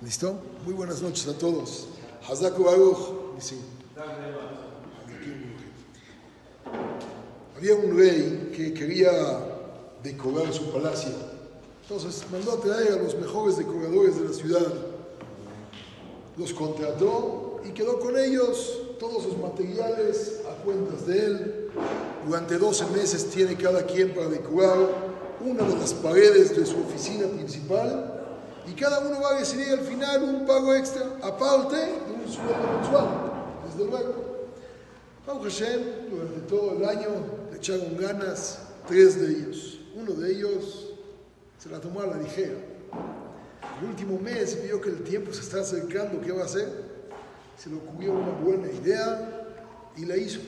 ¿Listo? Muy buenas noches a todos. Hazaku. Sí. Había un rey que quería decorar su palacio. Entonces mandó a traer a los mejores decoradores de la ciudad. Los contrató y quedó con ellos todos los materiales a cuentas de él. Durante 12 meses tiene cada quien para decorar una de las paredes de su oficina principal y cada uno va a recibir al final un pago extra, aparte de un sueldo mensual, desde luego. Baruch Hashem, durante todo el año le echaron ganas tres de ellos. Uno de ellos se la tomó a la ligera. El último mes vio que el tiempo se está acercando, ¿qué va a hacer? Se le ocurrió una buena idea y la hizo.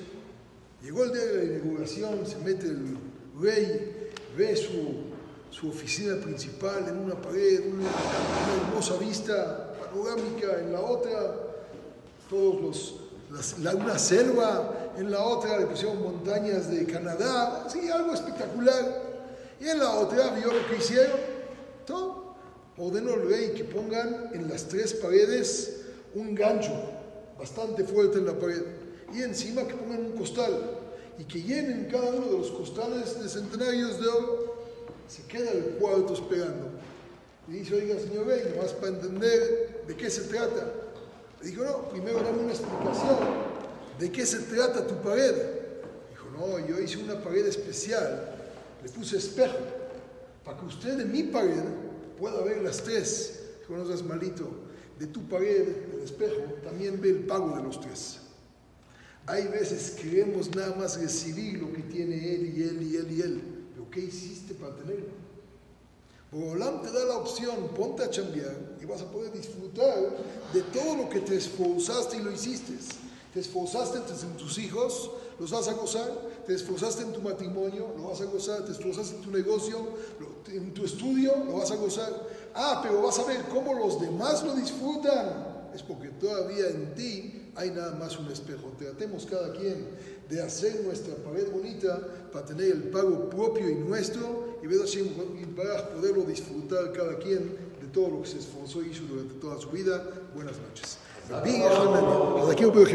Llegó el día de la inauguración, se mete el rey, ve su su oficina principal en una pared, una, hermosa vista panorámica en la otra, todos los, la, una selva en la otra, le pusieron montañas de Canadá, sí, algo espectacular. Y en la otra vio lo que hicieron, todo. Ordenó el rey que pongan en las tres paredes un gancho bastante fuerte en la pared y encima que pongan un costal y que llenen cada uno de los costales de centenarios de oro se queda el cuarto esperando. Le dice, oiga, señor Rey, nomás para entender de qué se trata. Le dijo, no, primero dame una explicación. ¿De qué se trata tu pared? Dijo, no, yo hice una pared especial. Le puse espejo para que usted de mi pared pueda ver las tres. Dijo, no seas malito. De tu pared, del espejo, también ve el pago de los tres. Hay veces queremos nada más recibir lo que tiene él y él y él y él. ¿Qué hiciste para tenerlo? Bogolam te da la opción, ponte a chambear y vas a poder disfrutar de todo lo que te esforzaste y lo hiciste. Te esforzaste en tus hijos, los vas a gozar. Te esforzaste en tu matrimonio, lo vas a gozar. Te esforzaste en tu negocio, en tu estudio, lo vas a gozar. Ah, pero vas a ver cómo los demás lo disfrutan. Es porque todavía en ti hay nada más un espejo. Tratemos cada quien de hacer nuestra pared bonita para tener el pago propio y nuestro y ver así para poderlo disfrutar cada quien de todo lo que se esforzó y hizo durante toda su vida. Buenas noches.